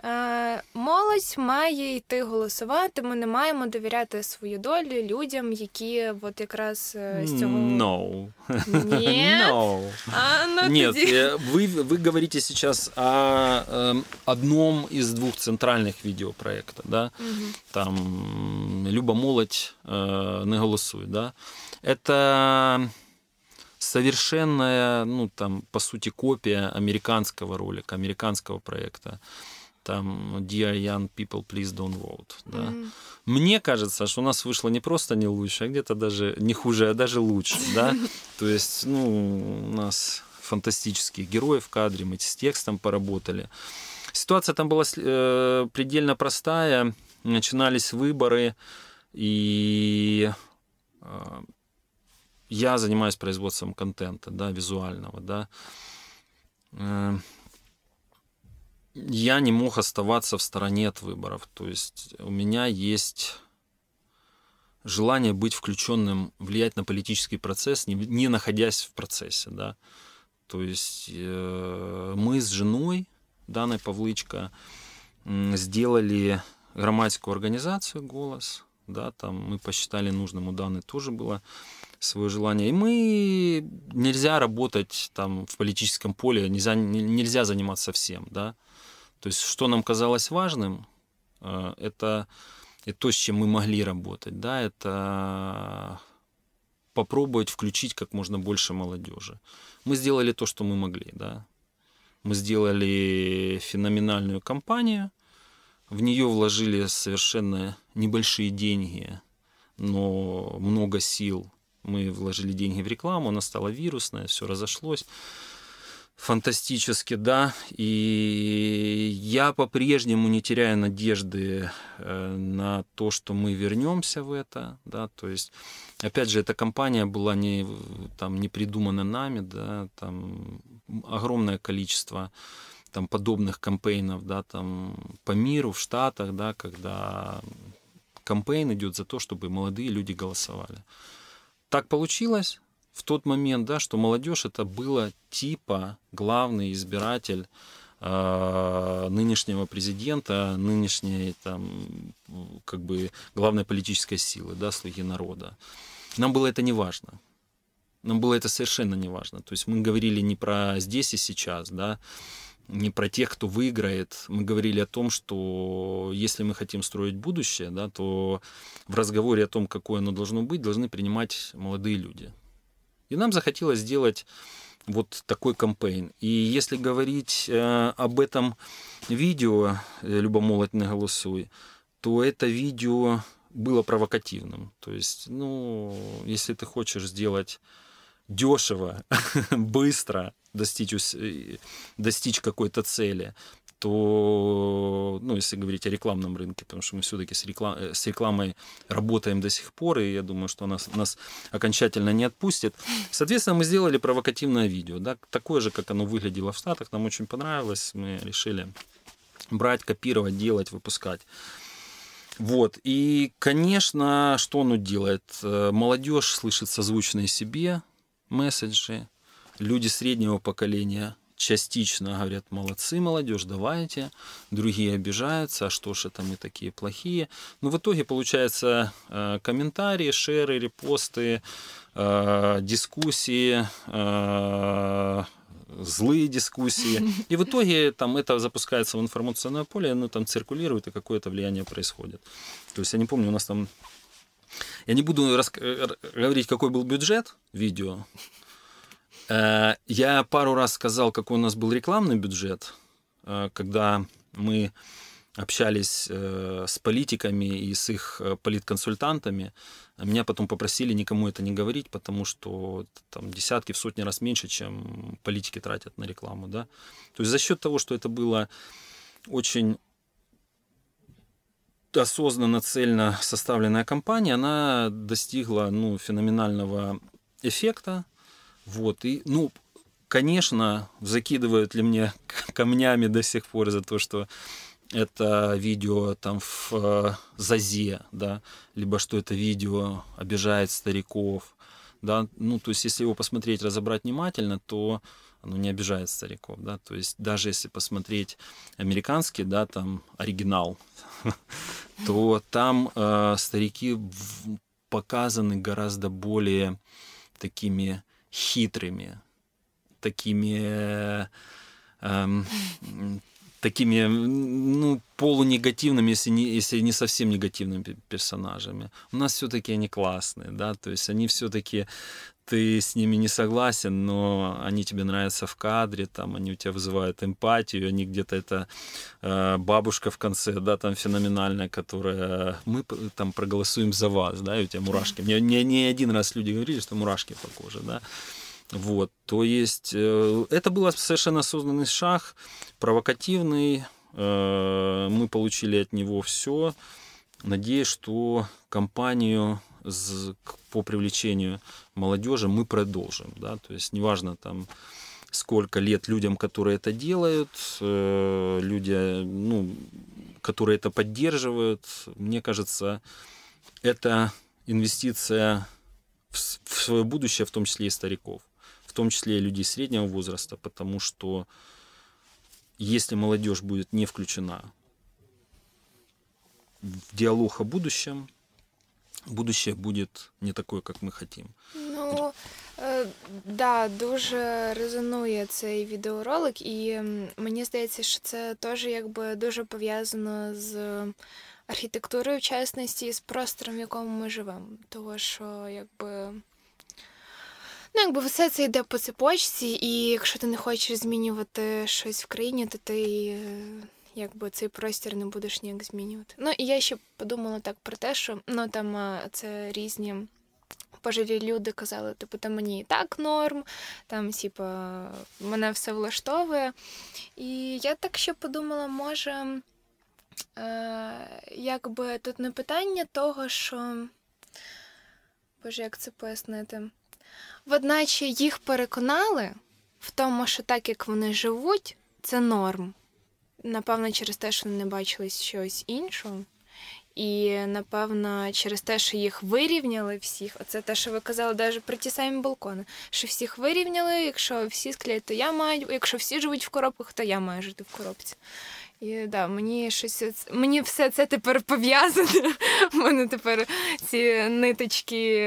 е, молодь має йти голосувати. Ми не маємо довіряти свою долю людям, які от якраз е, з цього No. Нет. No. А, ну, Нет, тоді... вы, вы говорите сейчас о э, одном из двух центральных видеопроектов, да? Угу. Там Люба молодь э, не голосует, да? Это совершенная, ну, там, по сути, копия американского ролика, американского проекта. Там Dear Young People, Please Don't Vote. Да. Mm-hmm. Мне кажется, что у нас вышло не просто не лучше, а где-то даже не хуже, а даже лучше. Да? То есть, ну, у нас фантастические герои в кадре, мы с текстом поработали. Ситуация там была э, предельно простая. Начинались выборы, и э, я занимаюсь производством контента, да, визуального, да, э, я не мог оставаться в стороне от выборов. То есть у меня есть желание быть включенным, влиять на политический процесс, не, не находясь в процессе, да. То есть э, мы с женой, данной Павлычка, сделали громадскую организацию «Голос», да, там мы посчитали нужным, у Даны тоже было свое желание. И мы нельзя работать там в политическом поле, нельзя, нельзя заниматься всем, да. То есть, что нам казалось важным, э, это, это то, с чем мы могли работать, да, это попробовать включить как можно больше молодежи. Мы сделали то, что мы могли, да. Мы сделали феноменальную кампанию, в нее вложили совершенно небольшие деньги, но много сил. Мы вложили деньги в рекламу, она стала вирусная, все разошлось фантастически, да, и я по-прежнему не теряю надежды э, на то, что мы вернемся в это, да, то есть, опять же, эта компания была не, там, не придумана нами, да, там огромное количество там подобных кампейнов, да, там по миру, в Штатах, да, когда кампейн идет за то, чтобы молодые люди голосовали. Так получилось, в тот момент, да, что молодежь это было типа главный избиратель э, нынешнего президента, нынешней там как бы главной политической силы, да, слуги народа. Нам было это не важно. Нам было это совершенно не важно. То есть мы говорили не про здесь и сейчас, да, не про тех, кто выиграет. Мы говорили о том, что если мы хотим строить будущее, да, то в разговоре о том, какое оно должно быть, должны принимать молодые люди. И нам захотелось сделать вот такой кампейн. И если говорить э, об этом видео э, «Люба молодь не голосуй», то это видео было провокативным. То есть, ну, если ты хочешь сделать дешево, быстро достичь, э, достичь какой-то цели, то, ну, если говорить о рекламном рынке, потому что мы все-таки с, реклам, э, с рекламой работаем до сих пор, и я думаю, что нас, нас окончательно не отпустит. Соответственно, мы сделали провокативное видео, да, такое же, как оно выглядело в Штатах, нам очень понравилось, мы решили брать, копировать, делать, выпускать. Вот. И, конечно, что оно делает? Э, молодежь слышит созвучные себе месседжи, люди среднего поколения частично говорят, молодцы, молодежь, давайте. Другие обижаются, а что ж это мы такие плохие. Но в итоге получается э, комментарии, шеры, репосты, э, дискуссии, э, злые дискуссии. И в итоге там это запускается в информационное поле, оно там циркулирует, и какое-то влияние происходит. То есть я не помню, у нас там... Я не буду рас... говорить, какой был бюджет видео, я пару раз сказал, какой у нас был рекламный бюджет, э, когда мы общались э, с политиками и с их политконсультантами. Меня потом попросили никому это не говорить, потому что там десятки, в сотни раз меньше, чем политики тратят на рекламу. Да? То есть за счет того, что это было очень осознанно, цельно составленная кампания, она достигла ну, феноменального эффекта, вот, и, ну, конечно, закидывают ли мне камнями до сих пор за то, что это видео там в э, ЗАЗе, да, либо что это видео обижает стариков, да, ну, то есть, если его посмотреть, разобрать внимательно, то оно не обижает стариков, да, то есть, даже если посмотреть американский, да, там, оригинал, то там э, старики показаны гораздо более такими хитрыми, такими, эм, такими, ну, полунегативными, если не, если не совсем негативными персонажами. У нас все-таки они классные, да, то есть они все-таки ты с ними не согласен, но они тебе нравятся в кадре, там они у тебя вызывают эмпатию, они где-то это э, бабушка в конце, да, там феноменальная, которая мы там проголосуем за вас, да, и у тебя мурашки. Мне не, не один раз люди говорили, что мурашки по коже, да. Вот, то есть э, это был совершенно осознанный шаг, провокативный, э, мы получили от него все. Надеюсь, что компанию по привлечению молодежи мы продолжим. Да? То есть неважно там сколько лет людям, которые это делают, э, люди, ну, которые это поддерживают, мне кажется, это инвестиция в свое будущее, в том числе и стариков, в том числе и людей среднего возраста, потому что если молодежь будет не включена в диалог о будущем, будущее будет не такое, як ми хотім. Ну е, да, дуже резонує цей відеоролик, і мені здається, що це теж якби дуже пов'язано з архітектурою в частності і з простором, в якому ми живемо. Того що якби Ну, якби все це йде по цепочці, і якщо ти не хочеш змінювати щось в країні, то ти е, якби цей простір не будеш ніяк змінювати. Ну і я ще подумала так про те, що ну там це різні. Пожилі люди казали, типу, та мені і так норм, там, типа, мене все влаштовує. І я так ще подумала, може, е, якби тут не питання того, що. Боже, як це пояснити? Одначе їх переконали в тому, що так як вони живуть, це норм. Напевно, через те, що вони не бачили щось іншого. І напевно, через те, що їх вирівняли всіх, оце те, що ви казали, навіть про ті самі балкони, що всіх вирівняли, якщо всі склеють, то я маю, якщо всі живуть в коробках, то я маю жити в коробці. І да, мені щось мені все це тепер пов'язане. У мене тепер ці ниточки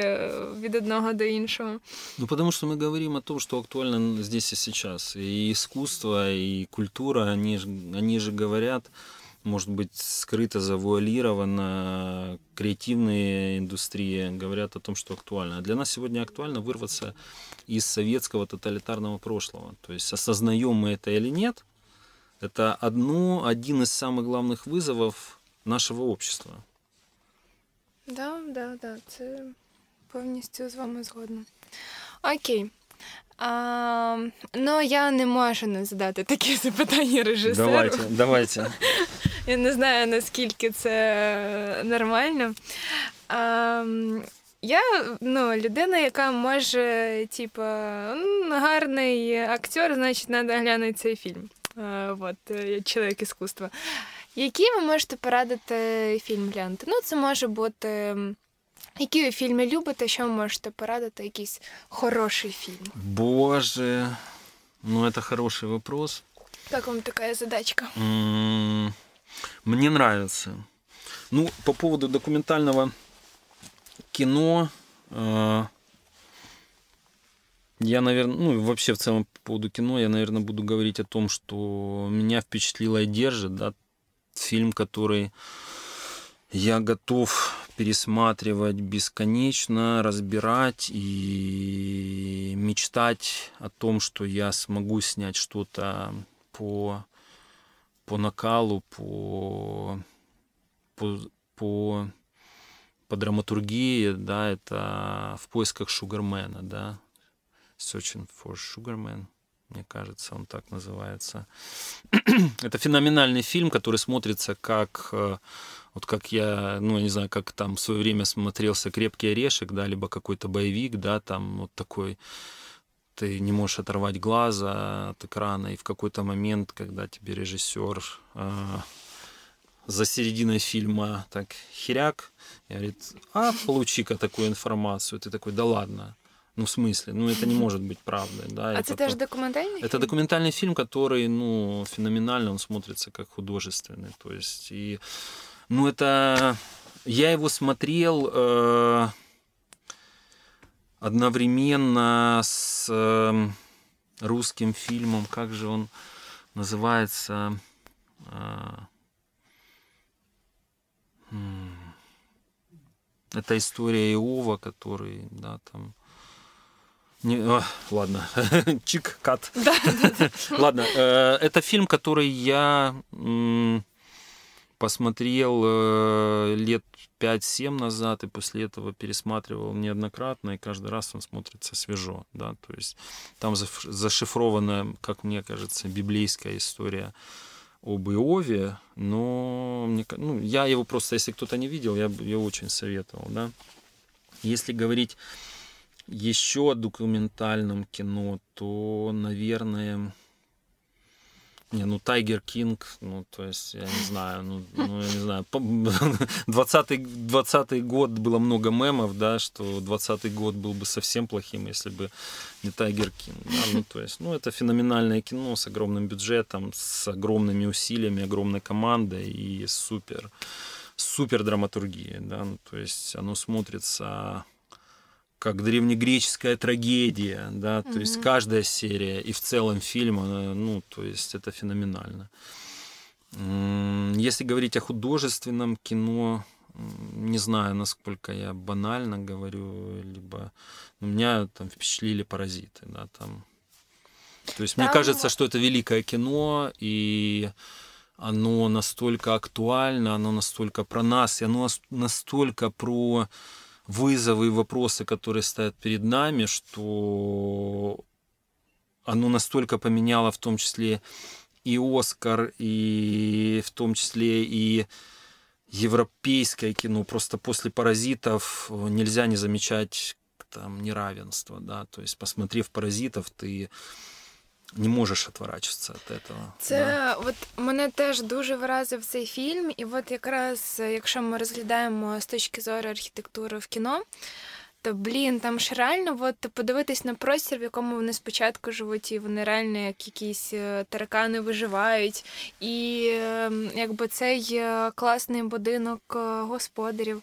від одного до іншого. Ну, потому что мы говорим о том, что актуально здесь и сейчас. И искусство, и культура, они же, они же говорят, может быть, скрыто, завуалировано, креативные индустрии говорят о том, что актуально. А для нас сегодня актуально вырваться из советского тоталитарного прошлого. То есть осознаем мы это или нет, это одно, один из самых главных вызовов нашего общества. Да, да, да, це повністю з вами згодна. Окей. А, Ну, я не можу не задати такі запитання режисеру. Давайте, давайте. Я не знаю, наскільки це нормально. А, Я ну, людина, яка може, типу, гарний актер, значить, треба глянути цей фільм. Вот, чоловік іскусства. Які ви можете порадити фільм глянути? Ну, це може бути. Які ви фільми любите, що ви можете порадити? Якийсь хороший фільм? Боже, ну это хороший вопрос. Как вам такая задачка? Мне нравится. Ну, по поводу документального кино, я, наверное, ну, вообще в целом по поводу кино, я, наверное, буду говорить о том, что меня впечатлило и держит, да, фильм, который я готов пересматривать бесконечно, разбирать и мечтать о том, что я смогу снять что-то по, по накалу, по, по, по, по драматургии, да, это в поисках Шугармена, да, Searching for Sugarman, мне кажется, он так называется. Это феноменальный фильм, который смотрится как э, вот как я, ну, я не знаю, как там в свое время смотрелся «Крепкий орешек», да, либо какой-то боевик, да, там вот такой, ты не можешь оторвать глаза от экрана, и в какой-то момент, когда тебе режиссер э, за серединой фильма так херяк, говорит, а получи-ка такую информацию, ты такой, да ладно, ну, в смысле? Ну, это не может быть правдой. Да? А это, тоже документальный Это фильм? документальный фильм, который, ну, феноменально, он смотрится как художественный. То есть, и, ну, это... Я его смотрел э, одновременно с э, русским фильмом, как же он называется... Э, это история Иова, который, да, там не, о, ладно, чик, кат. Да, Ладно, э, это фильм, который я посмотрел э, лет 5-7 назад и после этого пересматривал неоднократно, и каждый раз он смотрится свежо, да, то есть там зашифрована, как мне кажется, библейская история об Иове, но мне, ну, я его просто, если кто-то не видел, я бы его очень советовал, да. Если говорить еще о документальном кино, то, наверное, не, ну Тайгер Кинг, ну то есть, я не знаю, ну, ну я не знаю, 20-й, 20 год было много мемов, да, что 20 год был бы совсем плохим, если бы не Тайгер Кинг, да, ну то есть, ну это феноменальное кино с огромным бюджетом, с огромными усилиями, огромной командой и супер, супер драматургией, да, ну то есть оно смотрится как древнегреческая трагедия, да, то есть каждая серия и в целом фильм, ну, то есть это феноменально. Если говорить о художественном кино, Не знаю, насколько я банально говорю, либо меня там впечатлили паразиты, да, там. То есть там... мне кажется, что это великое кино, и оно настолько актуально, оно настолько про нас, и оно настолько про вызовы и вопросы, которые стоят перед нами, что оно настолько поменяло в том числе и Оскар, и в том числе и европейское кино. Просто после «Паразитов» нельзя не замечать там неравенство, да, то есть посмотрев «Паразитов», ты не можеш відворачуватися від цього. Це да. от мене теж дуже вразив цей фільм, і от якраз якщо ми розглядаємо з точки зору архітектури в кіно, то блін, там ж реально от, подивитись на простір, в якому вони спочатку живуть, і вони реально як якісь е, таракани виживають. І ем, якби цей е, класний будинок е, господарів.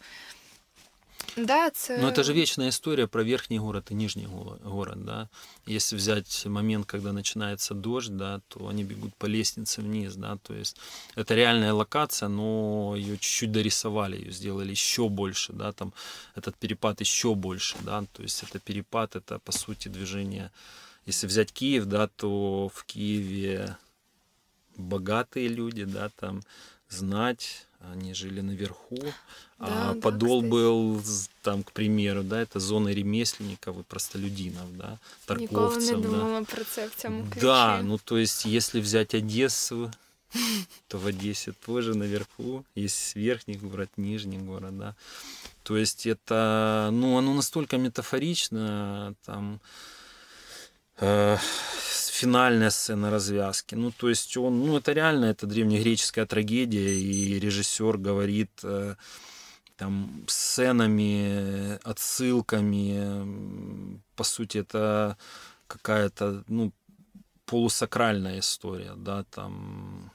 Да, це... Но это же вечная история про верхний город и нижний город, да. Если взять момент, когда начинается дождь, да, то они бегут по лестнице вниз, да, то есть это реальная локация, но ее чуть-чуть дорисовали, ее сделали еще больше, да, там этот перепад еще больше, да, то есть это перепад, это по сути движение. Если взять Киев, да, то в Киеве богатые люди, да, там знать, они жили наверху, да, а да, подол кстати. был там, к примеру, да, это зона ремесленников и простолюдинов, да, торговцев. Никого не думала да. про це в цьому ключі. Да, ну то есть, если взять Одессу, то в Одессе тоже наверху есть верхний город, нижний город, да. То есть это, ну, оно настолько метафорично, там, э, финальная сцена развязки. Ну, то есть он, ну, это реально, это древнегреческая трагедия, и режиссер говорит э, там сценами, отсылками, по сути, это какая-то, ну, полусакральная история, да, там,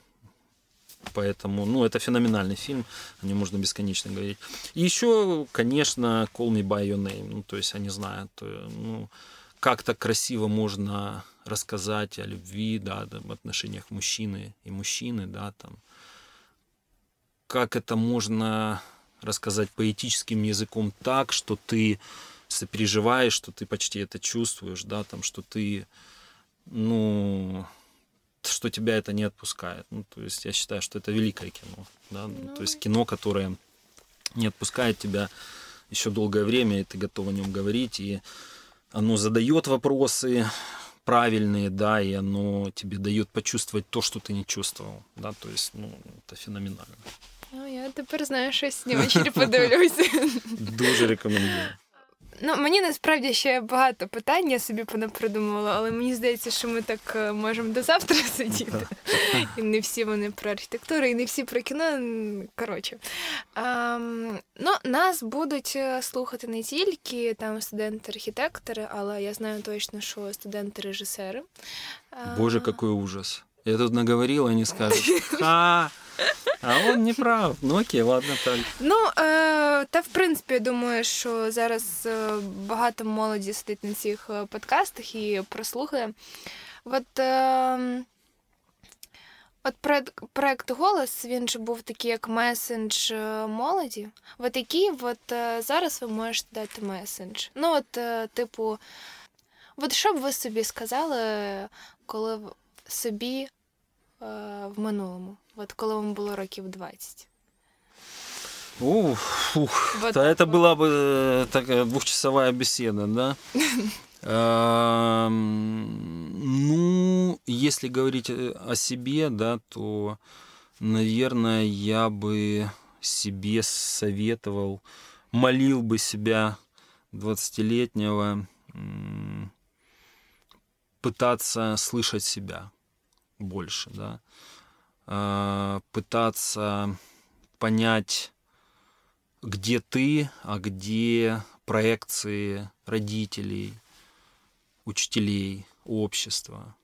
Поэтому, ну, это феноменальный фильм, о нем можно бесконечно говорить. И еще, конечно, Call Me By Your Name, ну, то есть, я не знаю, то, ну, как так красиво можно рассказать о любви, да, в отношениях мужчины и мужчины, да, там, как это можно рассказать поэтическим языком так, что ты сопереживаешь, что ты почти это чувствуешь, да, там, что ты, ну, что тебя это не отпускает. Ну, то есть я считаю, что это великое кино, да, ну, то есть кино, которое не отпускает тебя еще долгое время, и ты готов о нем говорить, и оно задает вопросы, правильные, да, и оно тебе дает почувствовать то, что ты не чувствовал, да, то есть, ну, это феноменально. Ну, я тепер знаю, щось ввечері подивлюся. Дуже рекомендую. Ну, мені насправді ще багато питань, я собі придумала, але мені здається, що ми так е, можемо до завтра сидіти. І не всі вони про архітектуру, і не всі про кіно. Коротше. А, ну, Нас будуть е, слухати не тільки там студенти-архітектори, але я знаю точно, що студенти-режисери. Боже, який ужас. Я тут наговорила, они скажут, ха, а он не прав. Ну окей, ладно, так. Ну, е, та в принципі, я думаю, що зараз е, багато молоді сидить на цих е, подкастах і прослухає. От, е, от проект, Голос він же був такий як месендж е, молоді. От який от зараз ви можете дати месендж. Ну, от, типу, от що б ви собі сказали, коли собі в минулому, от коли вам було років 20? Ух, ух. Вот да, это была бы э, такая двухчасовая беседа, да? Ну, если говорить э, о себе, да, то, наверное, я бы себе советовал, молил бы себя 20-летнего пытаться слышать себя больше, да, а, пытаться понять, где ты, а где проекции родителей, учителей, общества.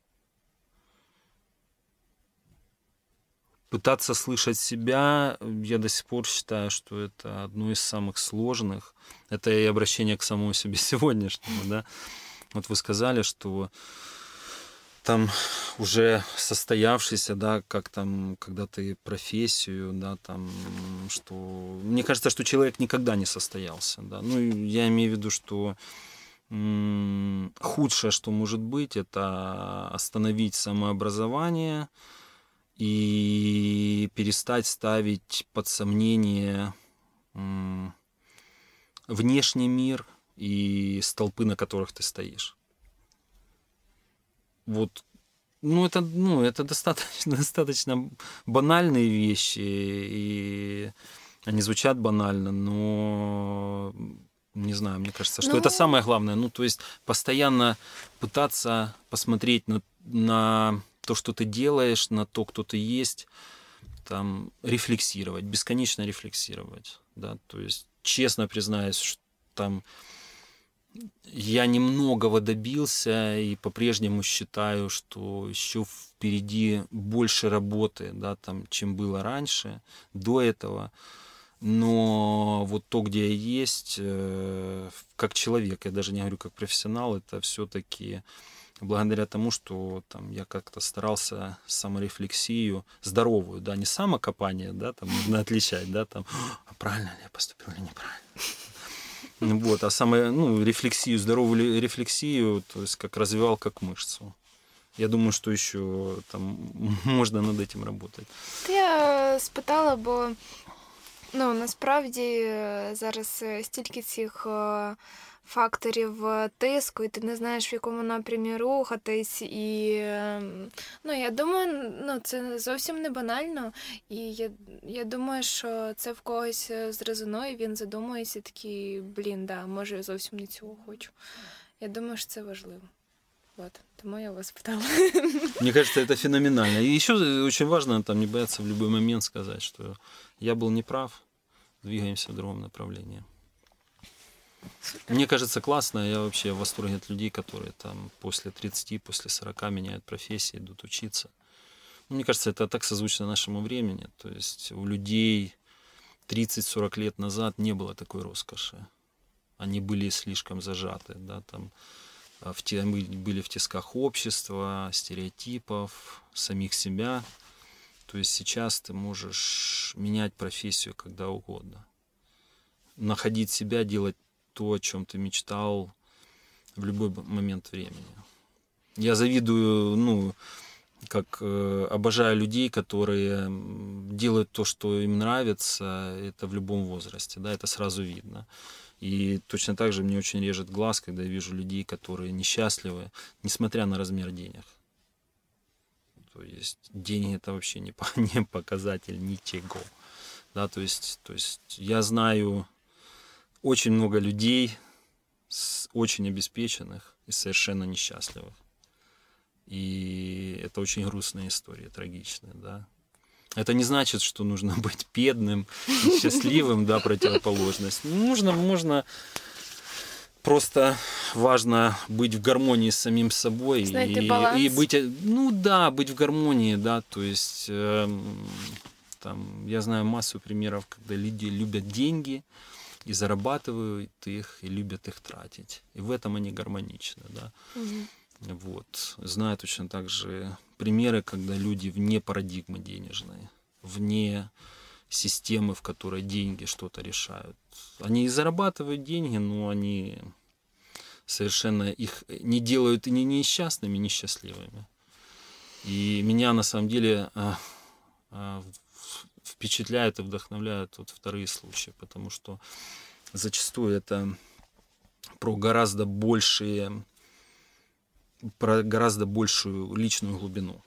Пытаться слышать себя, я до сих пор считаю, что это одно из самых сложных. Это и обращение к самому себе сегодняшнему, да. Вот вы сказали, что там уже состоявшийся, да, как там, когда ты профессию, да, там, что... Мне кажется, что человек никогда не состоялся, да. Ну, я имею в виду, что худшее, что может быть, это остановить самообразование и перестать ставить под сомнение внешний мир и столпы, на которых ты стоишь. Вот, ну это, ну это достаточно, достаточно банальные вещи и они звучат банально, но не знаю, мне кажется, что ну... это самое главное. Ну, то есть постоянно пытаться посмотреть на, на то, что ты делаешь, на то, кто ты есть, там, рефлексировать, бесконечно рефлексировать, да, то есть честно признаюсь, что там я немногого добился и по-прежнему считаю, что еще впереди больше работы, да, там, чем было раньше, до этого но вот то, где я есть, э, как человек, я даже не говорю как профессионал, это все-таки благодаря тому, что там я как-то старался саморефлексию здоровую, да, не самокопание, да, там нужно отличать, да, там, а правильно ли я поступил или неправильно. Вот, а самое, ну, рефлексию, здоровую рефлексию, то есть как развивал как мышцу. Я думаю, що ще там можна над этим работать. Я спитала, бо Ну насправді е, зараз е, стільки цих факторів тиску, і ти не знаєш, в якому напрямі рухатись. І ем, ну, я думаю, ну, це зовсім не банально. І я я думаю, що це в когось зрезонує, він задумується такий, блін, да, може, я зовсім не цього хочу. Я думаю, що це важливо. Вот, тому я вас питала. Мне кажется, это феноменально. И еще очень важно там не бояться в любой момент сказать, что я был неправ, двигаемся в другом направлении. Мне кажется, классно. Я вообще в восторге от людей, которые там после 30, после 40 меняют профессии, идут учиться. Мне кажется, это так созвучно нашему времени. То есть у людей 30-40 лет назад не было такой роскоши. Они были слишком зажаты, да, там а, в те, были в тисках общества, стереотипов, самих себя. То есть сейчас ты можешь менять профессию когда угодно. Находить себя, делать то, о чем ты мечтал в любой момент времени. Я завидую, ну, как э, обожаю людей, которые делают то, что им нравится, это в любом возрасте, да, это сразу видно. И точно так же мне очень режет глаз, когда я вижу людей, которые несчастливы, несмотря на размер денег. То есть деньги это вообще не, не показатель ничего. Да, то есть, то есть я знаю очень много людей, очень обеспеченных и совершенно несчастливых. И это очень грустная история, трагичная, да. Это не значит, что нужно быть бедным и счастливым, да, противоположность. Нужно, можно просто важно быть в гармонии с самим собой Знать и, и быть, ну да, быть в гармонии, да, то есть э, там я знаю массу примеров, когда люди любят деньги и зарабатывают их и любят их тратить, и в этом они гармоничны, да. Угу. Вот знаю точно так же примеры, когда люди вне парадигмы денежной, вне системы, в которой деньги что-то решают. Они и зарабатывают деньги, но они совершенно их не делают ни несчастными, ни счастливыми. И меня на самом деле впечатляют и вдохновляют вот вторые случаи, потому что зачастую это про гораздо большие, про гораздо большую личную глубину.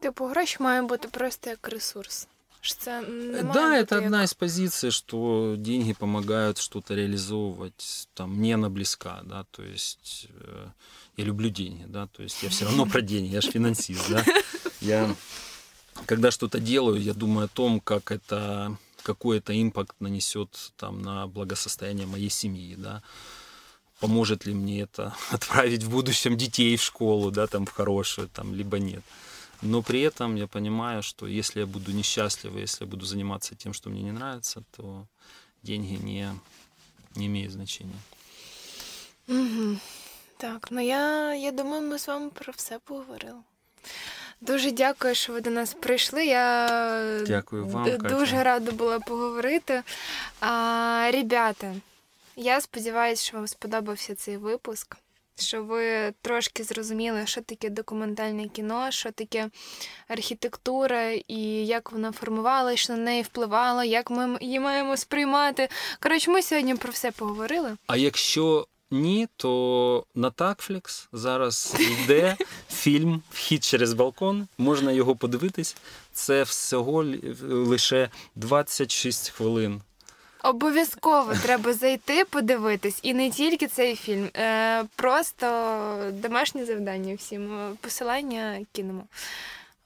Типу, гроші має бути просто як ресурс. Что да, это одна как... из позиций, что деньги помогают что-то реализовывать. Там мне она близка, да, то есть э, я люблю деньги, да, то есть я все равно про деньги, я же финансист, да. Я когда что-то делаю, я думаю о том, как это какой это импакт нанесет там на благосостояние моей семьи, да поможет ли мне это отправить в будущем детей в школу, да, там в хорошую, там, либо нет. Но при этом я понимаю, что если я буду несчастлив, если я буду заниматься тем, что мне не нравится, то деньги не, не имеют значения. Угу. Так, ну я, я думаю, ми з вами про все поговорили. Дуже дякую, що ви до нас прийшли. Я Дякую вам, д- Катя. дуже рада була поговорити. А, ребята, я сподіваюся, що вам сподобався цей випуск. Що ви трошки зрозуміли, що таке документальне кіно, що таке архітектура і як вона формувалася, що на неї впливало, як ми її маємо сприймати. Коротше, ми сьогодні про все поговорили. А якщо ні, то на Такфлікс зараз йде фільм Вхід через балкон. Можна його подивитись. Це всього лише 26 хвилин. Обов'язково треба зайти, подивитись, і не тільки цей фільм, е, просто домашнє завдання всім. Посилання кинемо.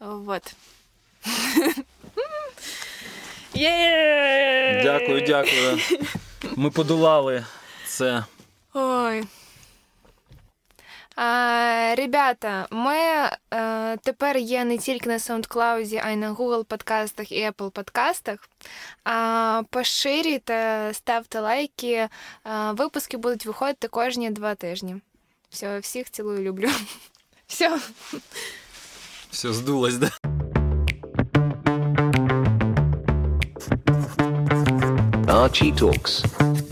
Вот. Дякую, дякую. Ми подолали це. Ой. А, ребята, ми е, тепер є не тільки на SoundCloud, а й на Google подкастах і Apple подкастах. А, поширюйте, ставте лайки. А, випуски будуть виходити кожні два тижні. Все, всіх цілую, люблю. Все. Все здулось, да? Archie Talks.